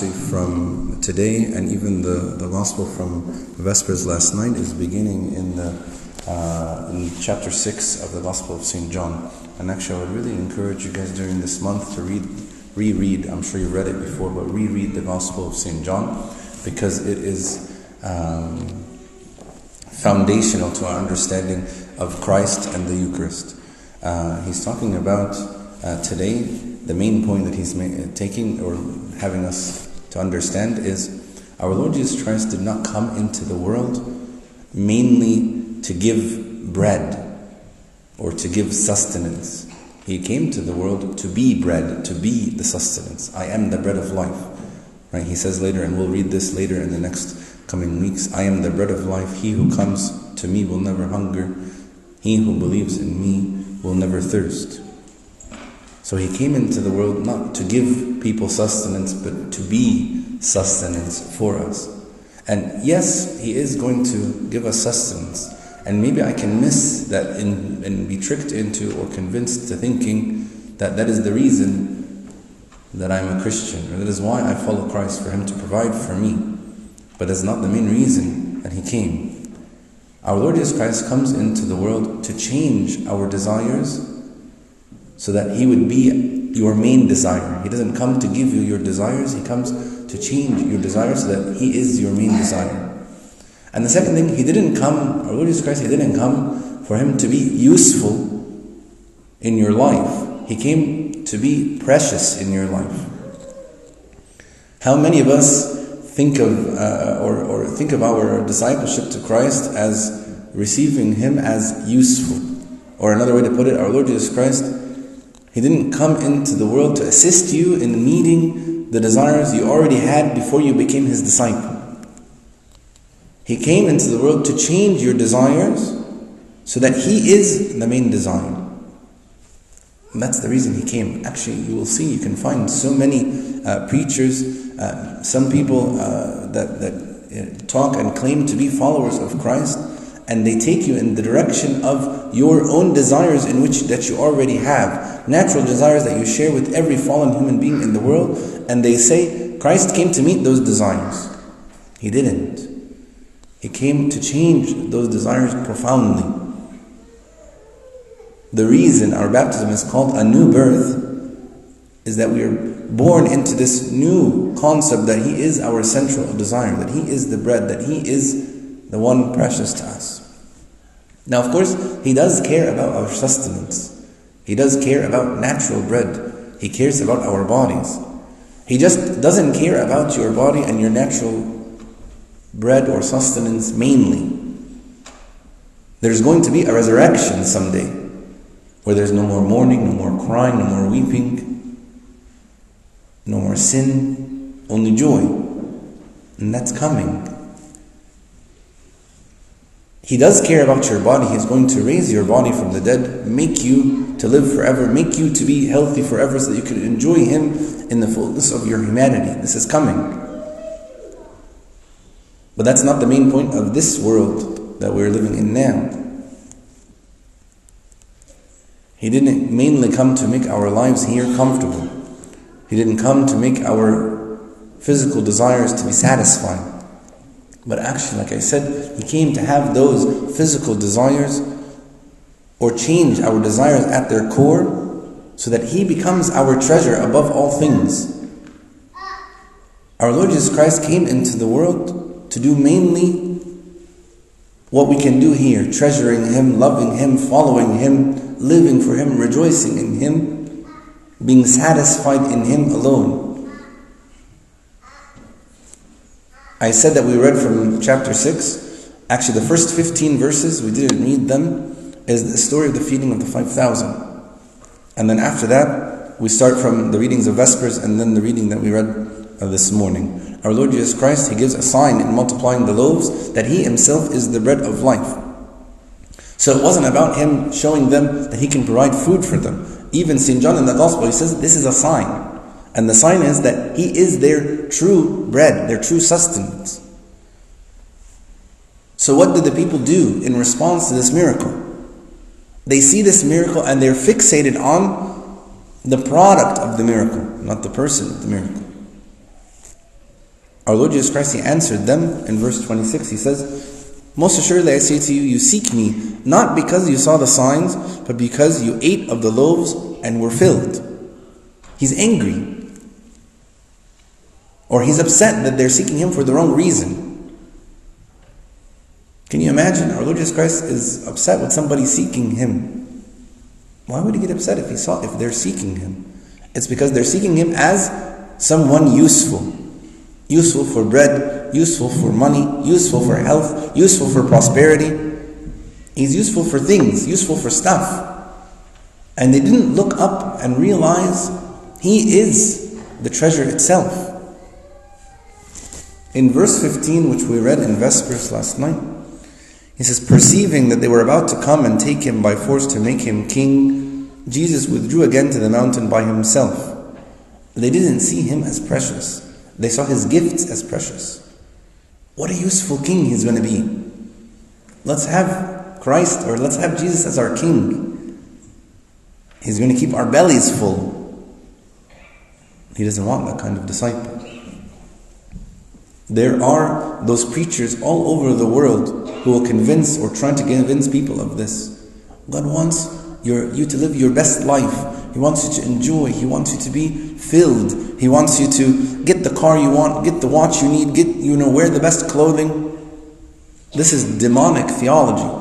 from today and even the, the gospel from Vespers last night is beginning in the uh, in chapter 6 of the Gospel of St. John. And actually, I would really encourage you guys during this month to read, reread, I'm sure you've read it before, but reread the Gospel of St. John because it is um, foundational to our understanding of Christ and the Eucharist. Uh, he's talking about uh, today, the main point that he's ma- taking or having us to understand is our Lord Jesus Christ did not come into the world mainly to give bread or to give sustenance. He came to the world to be bread, to be the sustenance. I am the bread of life. Right? He says later, and we'll read this later in the next coming weeks I am the bread of life. He who comes to me will never hunger. He who believes in me will never thirst. So he came into the world not to give people sustenance, but to be sustenance for us. And yes, he is going to give us sustenance. And maybe I can miss that in, and be tricked into or convinced to thinking that that is the reason that I'm a Christian, or that is why I follow Christ, for him to provide for me. But that's not the main reason that he came. Our Lord Jesus Christ comes into the world to change our desires so that He would be your main desire. He doesn't come to give you your desires, He comes to change your desires so that He is your main desire. And the second thing, He didn't come, our Lord Jesus Christ, He didn't come for Him to be useful in your life. He came to be precious in your life. How many of us think of uh, or, or think of our discipleship to Christ as receiving Him as useful? Or another way to put it, our Lord Jesus Christ he didn't come into the world to assist you in meeting the desires you already had before you became His disciple. He came into the world to change your desires so that He is the main desire. And that's the reason He came. Actually, you will see, you can find so many uh, preachers, uh, some people uh, that, that uh, talk and claim to be followers of Christ and they take you in the direction of your own desires in which that you already have natural desires that you share with every fallen human being in the world. And they say Christ came to meet those desires. He didn't. He came to change those desires profoundly. The reason our baptism is called a new birth is that we are born into this new concept that He is our central desire, that He is the bread, that He is the one precious to us. Now, of course, He does care about our sustenance. He does care about natural bread. He cares about our bodies. He just doesn't care about your body and your natural bread or sustenance mainly. There's going to be a resurrection someday where there's no more mourning, no more crying, no more weeping, no more sin, only joy. And that's coming. He does care about your body. He's going to raise your body from the dead, make you to live forever, make you to be healthy forever so that you can enjoy Him in the fullness of your humanity. This is coming. But that's not the main point of this world that we're living in now. He didn't mainly come to make our lives here comfortable. He didn't come to make our physical desires to be satisfied. But actually, like I said, He came to have those physical desires or change our desires at their core so that He becomes our treasure above all things. Our Lord Jesus Christ came into the world to do mainly what we can do here treasuring Him, loving Him, following Him, living for Him, rejoicing in Him, being satisfied in Him alone. I said that we read from chapter 6. Actually, the first 15 verses, we didn't read them, is the story of the feeding of the 5,000. And then after that, we start from the readings of Vespers and then the reading that we read uh, this morning. Our Lord Jesus Christ, He gives a sign in multiplying the loaves that He Himself is the bread of life. So it wasn't about Him showing them that He can provide food for them. Even St. John in the Gospel, he says this is a sign. And the sign is that He is their true bread, their true sustenance. So, what did the people do in response to this miracle? They see this miracle and they're fixated on the product of the miracle, not the person of the miracle. Our Lord Jesus Christ, He answered them in verse 26. He says, Most assuredly I say to you, you seek me, not because you saw the signs, but because you ate of the loaves and were filled. He's angry. Or he's upset that they're seeking him for the wrong reason. Can you imagine? Our Lord Jesus Christ is upset with somebody seeking him. Why would he get upset if he saw if they're seeking him? It's because they're seeking him as someone useful useful for bread, useful for money, useful for health, useful for prosperity. He's useful for things, useful for stuff. And they didn't look up and realize He is the treasure itself. In verse 15, which we read in Vespers last night, he says, Perceiving that they were about to come and take him by force to make him king, Jesus withdrew again to the mountain by himself. They didn't see him as precious. They saw his gifts as precious. What a useful king he's going to be. Let's have Christ or let's have Jesus as our king. He's going to keep our bellies full. He doesn't want that kind of disciple. There are those preachers all over the world who will convince or try to convince people of this. God wants your, you to live your best life. He wants you to enjoy. He wants you to be filled. He wants you to get the car you want, get the watch you need, get you know wear the best clothing. This is demonic theology.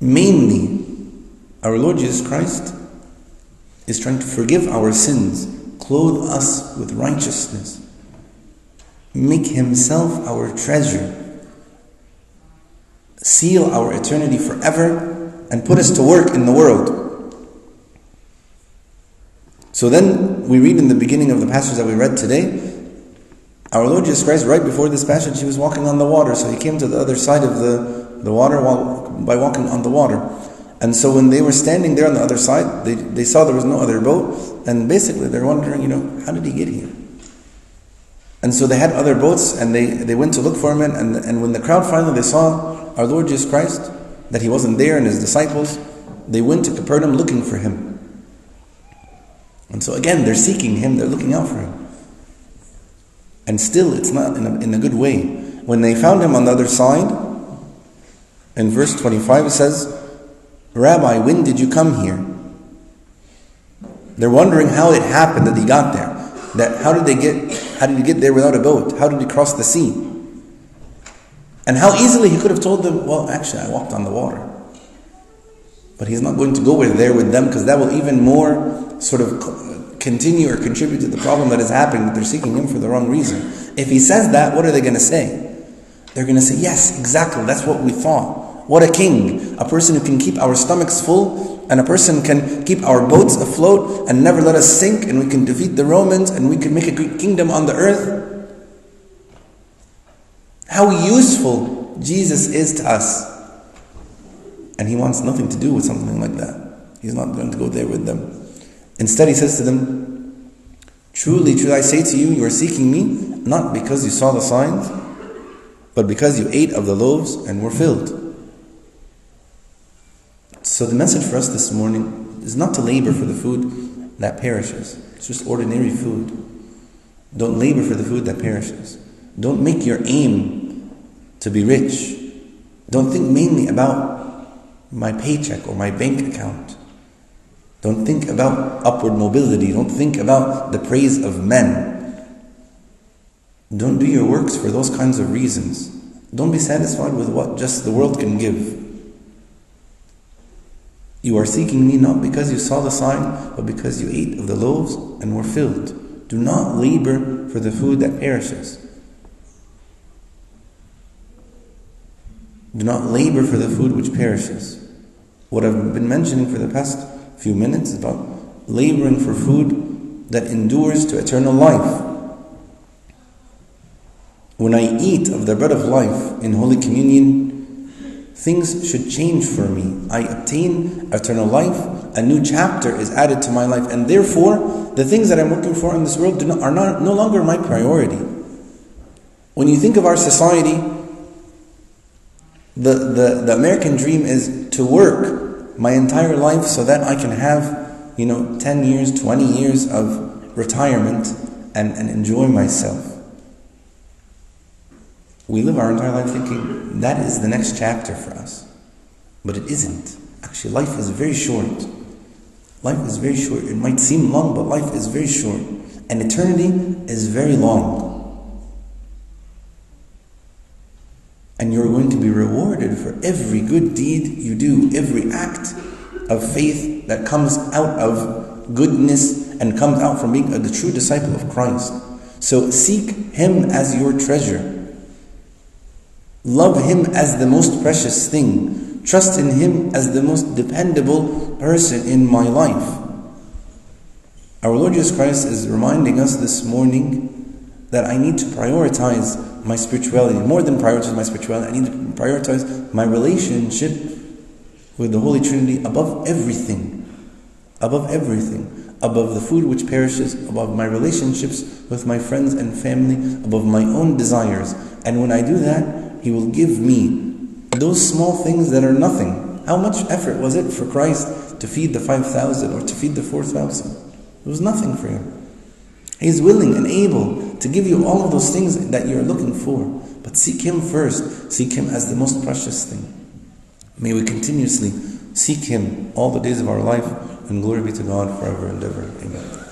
Mainly, our Lord Jesus Christ is trying to forgive our sins, clothe us with righteousness, make Himself our treasure, seal our eternity forever, and put us to work in the world. So then we read in the beginning of the passage that we read today, our Lord Jesus Christ, right before this passage, he was walking on the water. So he came to the other side of the, the water while, by walking on the water. And so when they were standing there on the other side, they, they saw there was no other boat. And basically they're wondering, you know, how did he get here? And so they had other boats and they, they went to look for him. And, and when the crowd finally they saw our Lord Jesus Christ, that he wasn't there and his disciples, they went to Capernaum looking for him. And so again, they're seeking Him, they're looking out for Him. And still, it's not in a, in a good way. When they found Him on the other side, in verse 25 it says, Rabbi, when did you come here? They're wondering how it happened that he got there. That how did they get how did he get there without a boat? How did he cross the sea? And how easily he could have told them, well, actually I walked on the water. But he's not going to go there with them because that will even more sort of continue or contribute to the problem that is happening that they're seeking him for the wrong reason. If he says that, what are they going to say? They're going to say, Yes, exactly, that's what we thought. What a king, a person who can keep our stomachs full, and a person can keep our boats afloat and never let us sink, and we can defeat the Romans, and we can make a great kingdom on the earth. How useful Jesus is to us. And he wants nothing to do with something like that. He's not going to go there with them. Instead, he says to them, Truly, truly, I say to you, you are seeking me, not because you saw the signs, but because you ate of the loaves and were filled. So, the message for us this morning is not to labor for the food that perishes. It's just ordinary food. Don't labor for the food that perishes. Don't make your aim to be rich. Don't think mainly about my paycheck or my bank account. Don't think about upward mobility. Don't think about the praise of men. Don't do your works for those kinds of reasons. Don't be satisfied with what just the world can give. You are seeking me not because you saw the sign, but because you ate of the loaves and were filled. Do not labor for the food that perishes. Do not labor for the food which perishes what I've been mentioning for the past few minutes is about laboring for food that endures to eternal life. When I eat of the bread of life in Holy Communion, things should change for me. I obtain eternal life, a new chapter is added to my life, and therefore, the things that I'm working for in this world not, are not, no longer my priority. When you think of our society, the, the, the American dream is to work my entire life so that I can have, you know, 10 years, 20 years of retirement and, and enjoy myself. We live our entire life thinking that is the next chapter for us. But it isn't. Actually, life is very short. Life is very short. It might seem long, but life is very short. And eternity is very long. And you're going to be rewarded for every good deed you do, every act of faith that comes out of goodness and comes out from being a, true disciple of Christ. So seek Him as your treasure. Love Him as the most precious thing. Trust in Him as the most dependable person in my life. Our Lord Jesus Christ is reminding us this morning that I need to prioritize my spirituality. More than prioritize my spirituality, I need to prioritize my relationship with the Holy Trinity above everything. Above everything. Above the food which perishes, above my relationships with my friends and family, above my own desires. And when I do that, He will give me those small things that are nothing. How much effort was it for Christ to feed the 5,000 or to feed the 4,000? It was nothing for Him. He is willing and able to give you all of those things that you're looking for. But seek Him first. Seek Him as the most precious thing. May we continuously seek Him all the days of our life, and glory be to God forever and ever. Amen.